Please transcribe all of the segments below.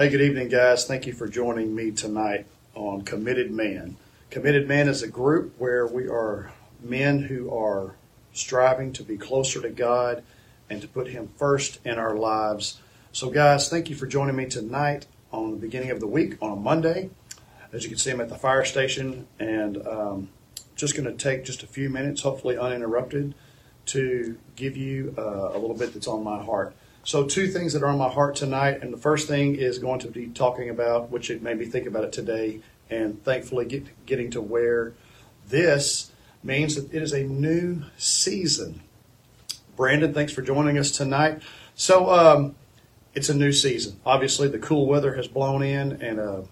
Hey, good evening, guys. Thank you for joining me tonight on Committed Man. Committed Man is a group where we are men who are striving to be closer to God and to put Him first in our lives. So, guys, thank you for joining me tonight on the beginning of the week on a Monday. As you can see, I'm at the fire station and um, just going to take just a few minutes, hopefully uninterrupted, to give you uh, a little bit that's on my heart. So, two things that are on my heart tonight, and the first thing is going to be talking about, which it made me think about it today, and thankfully get, getting to where this means that it is a new season. Brandon, thanks for joining us tonight. So, um, it's a new season. Obviously, the cool weather has blown in, and uh,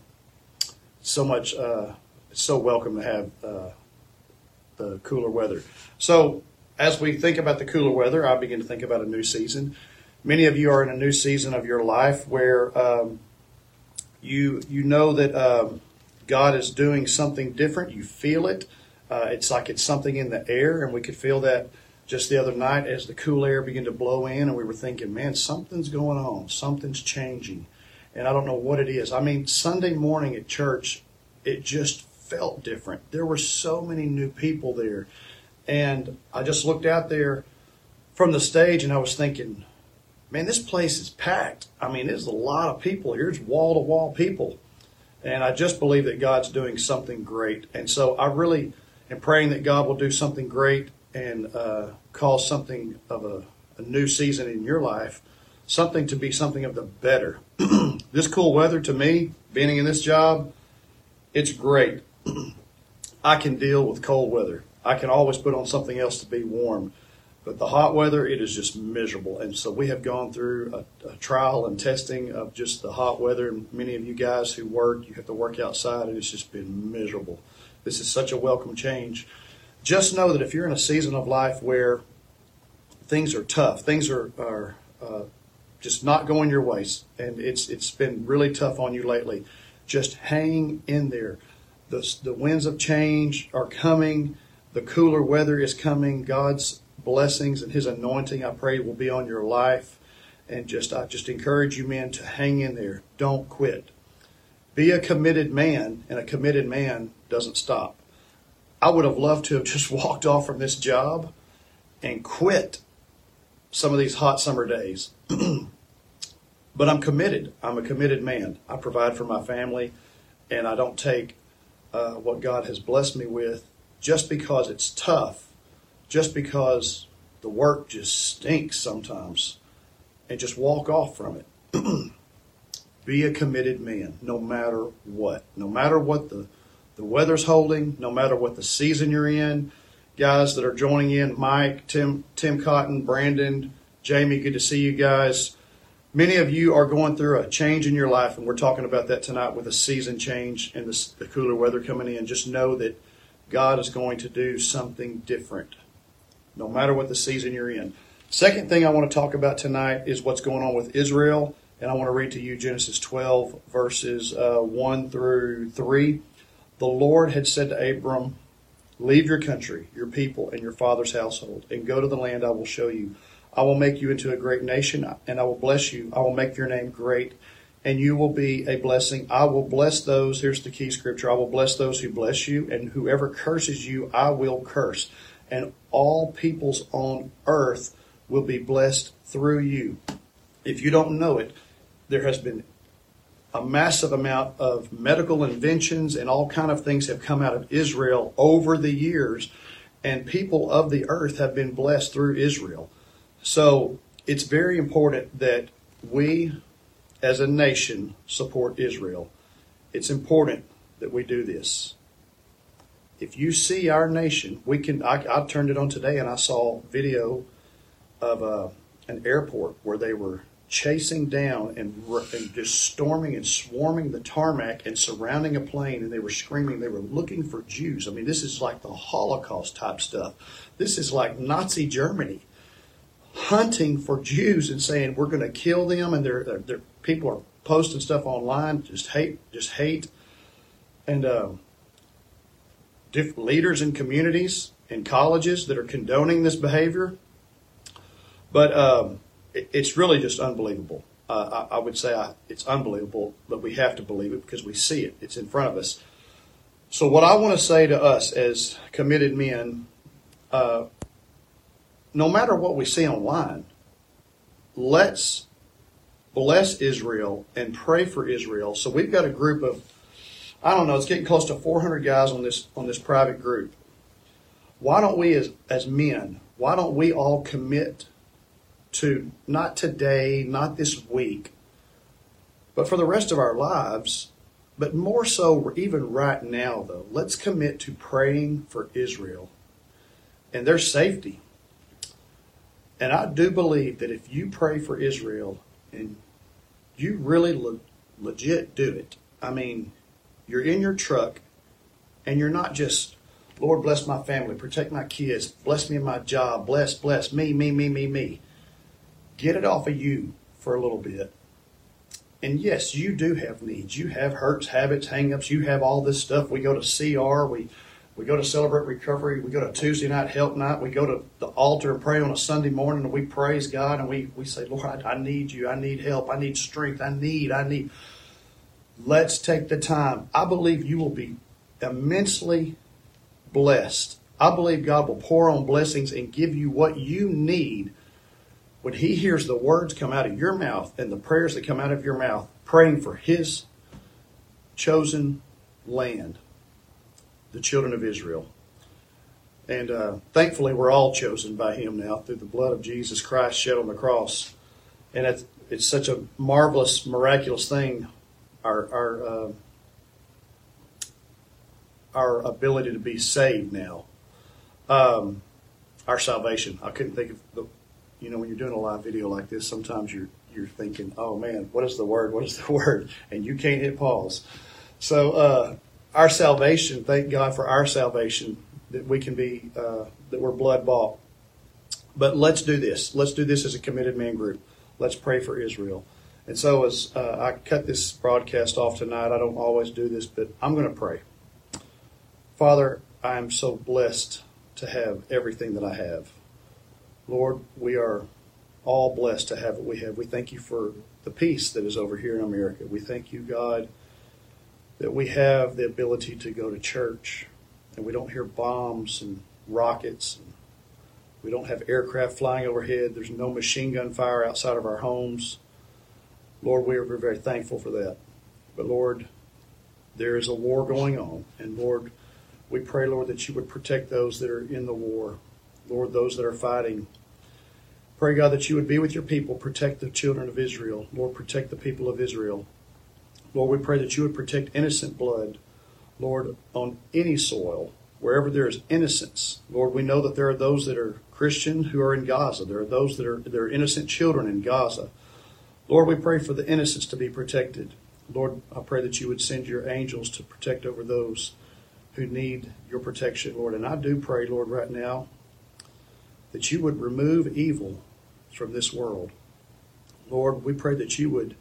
so much. Uh, it's so welcome to have uh, the cooler weather. So, as we think about the cooler weather, I begin to think about a new season many of you are in a new season of your life where um, you you know that um, God is doing something different. You feel it. Uh, it's like it's something in the air, and we could feel that just the other night as the cool air began to blow in, and we were thinking, man, something's going on. Something's changing, and I don't know what it is. I mean, Sunday morning at church, it just felt different. There were so many new people there, and I just looked out there from the stage, and I was thinking, man, this place is packed. I mean, there's a lot of people here. It's wall to wall people. And I just believe that God's doing something great. And so I really am praying that God will do something great and uh, cause something of a, a new season in your life, something to be something of the better. this cool weather to me, being in this job, it's great. I can deal with cold weather. I can always put on something else to be warm. But the hot weather, it is just miserable. And so we have gone through a, a, trial and testing of just the hot weather. And many of you guys who work, you have to work outside, and it's just been miserable. This is such a welcome change. Just know that if you're in a season of life where things are tough, things are, are uh, just not going your ways, and it's it's been really tough on you lately, just hang in there. The, the winds of change are coming. The cooler weather is coming. God's blessings and his anointing, I pray, will be on your life. And just I just encourage you men to hang in there. Don't quit. Be a committed man, and a committed man doesn't stop. I would have loved to have just walked off from this job and quit some of these hot summer days. but I'm committed. I'm a committed man. I provide for my family, and I don't take uh, what God has blessed me with just because it's tough just because the work just stinks sometimes and just walk off from it. Be a committed man no matter what. No matter what the, the weather's holding, no matter what the season you're in. Guys that are joining in, Mike, Tim, Tim Cotton, Brandon, Jamie, good to see you guys. Many of you are going through a change in your life, and we're talking about that tonight with a season change and the, the cooler weather coming in. Just know that God is going to do something different no matter what the season you're in. Second thing I want to talk about tonight is what's going on with Israel. And I want to read to you Genesis 12, verses uh, 1 through 3. The Lord had said to Abram, Leave your country, your people, and your father's household, and go to the land I will show you. I will make you into a great nation, and I will bless you. I will make your name great, and you will be a blessing. I will bless those. Here's the key scripture I will bless those who bless you, and whoever curses you, I will curse and all peoples on earth will be blessed through you. If you don't know it, there has been a massive amount of medical inventions and all kind of things have come out of Israel over the years and people of the earth have been blessed through Israel. So it's very important that we as a nation support Israel. It's important that we do this if you see our nation, we can. I, I turned it on today and I saw video of uh, an airport where they were chasing down and, and, just storming and swarming the tarmac and surrounding a plane and they were screaming they were looking for Jews. I mean, this is like the Holocaust type stuff. This is like Nazi Germany hunting for Jews and saying we're going to kill them and they're, they're, they're, people are posting stuff online just hate just hate and um, leaders in communities and colleges that are condoning this behavior. But um, it, it's really just unbelievable. Uh, I, I, would say I, it's unbelievable, but we have to believe it because we see it. It's in front of us. So, what I want to say to us as committed men, uh, no matter what we see online, let's bless Israel and pray for Israel. So, we've got a group of, I don't know, it's getting close to 400 guys on this on this private group. Why don't we, as as men, why don't we all commit to not today, not this week, but for the rest of our lives, but more so even right now, though, let's commit to praying for Israel and their safety. And I do believe that if you pray for Israel and you really le- legit do it, I mean, you're in your truck and you're not just, Lord, bless my family, protect my kids, bless me in my job, bless, bless me, me, me, me, me. Get it off of you for a little bit. And yes, you do have needs. You have hurts, habits, hangups. You have all this stuff. We go to CR. We we go to celebrate recovery. We go to Tuesday night help night. We go to the altar and pray on a Sunday morning and we praise God and we, we say, Lord, I, I need you. I need help. I need strength. I need, I need. Let's take the time. I believe you will be immensely blessed. I believe God will pour on blessings and give you what you need when he hears the words come out of your mouth and the prayers that come out of your mouth, praying for his chosen land, the children of Israel. And uh, thankfully, we're all chosen by him now through the blood of Jesus Christ shed on the cross. And it's, it's such a marvelous, miraculous thing, our, our, uh, our ability to be saved now. Um, our salvation. I couldn't think of the you know, when you're doing a live video like this, sometimes you're you're thinking, oh man, what is the word? What is the word? And you can't hit pause. So uh, our salvation, thank God for our salvation that we can be uh, that we're blood bought. But let's do this. Let's do this as a committed man group. Let's pray for Israel. And so as uh, I cut this broadcast off tonight, I don't always do this, but I'm going to pray. Father, I am so blessed to have everything that I have. Lord, we are all blessed to have what we have. We thank you for the peace that is over here in America. We thank you, God, that we have the ability to go to church and we don't hear bombs and rockets. And we don't have aircraft flying overhead. There's no machine gun fire outside of our homes. Lord, we are very thankful for that. But Lord, there is a war going on. And Lord, we pray, Lord, that you would protect those that are in the war. Lord, those that are fighting Pray, God, that you would be with your people, protect the children of Israel. Lord, protect the people of Israel. Lord, we pray that you would protect innocent blood, Lord, on any soil, wherever there is innocence. Lord, we know that there are those that are Christian who are in Gaza. There are those that are, that are innocent children in Gaza. Lord, we pray for the innocents to be protected. Lord, I pray that you would send your angels to protect over those who need your protection, Lord. And I do pray, Lord, right now, that you would remove evil from this world. Lord, we pray that you would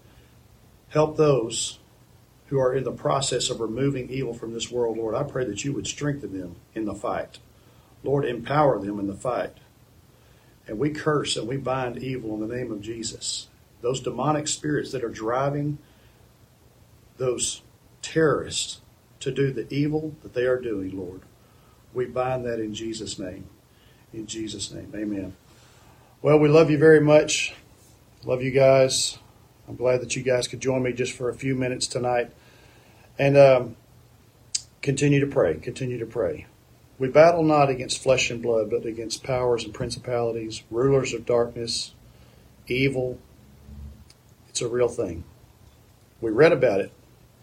help those who are in the process of removing evil from this world, Lord. I pray that you would strengthen them in the fight. Lord, empower them in the fight. And we curse and we bind evil in the name of Jesus. Those demonic spirits that are driving those terrorists to do the evil that they are doing, Lord, we bind that in Jesus' name. In Jesus' name, amen. Well, we love you very much. Love you guys. I'm glad that you guys could join me just for a few minutes tonight. And um, continue to pray. Continue to pray. We battle not against flesh and blood, but against powers and principalities, rulers of darkness, evil. It's a real thing. We read about it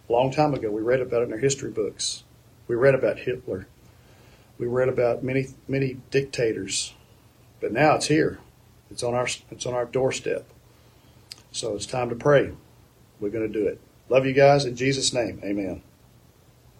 a long time ago. We read about it in our history books. We read about Hitler. We read about many, many dictators. But now it's here. It's on our it's on our doorstep. So it's time to pray. We're going to do it. Love you guys in Jesus' name. Amen.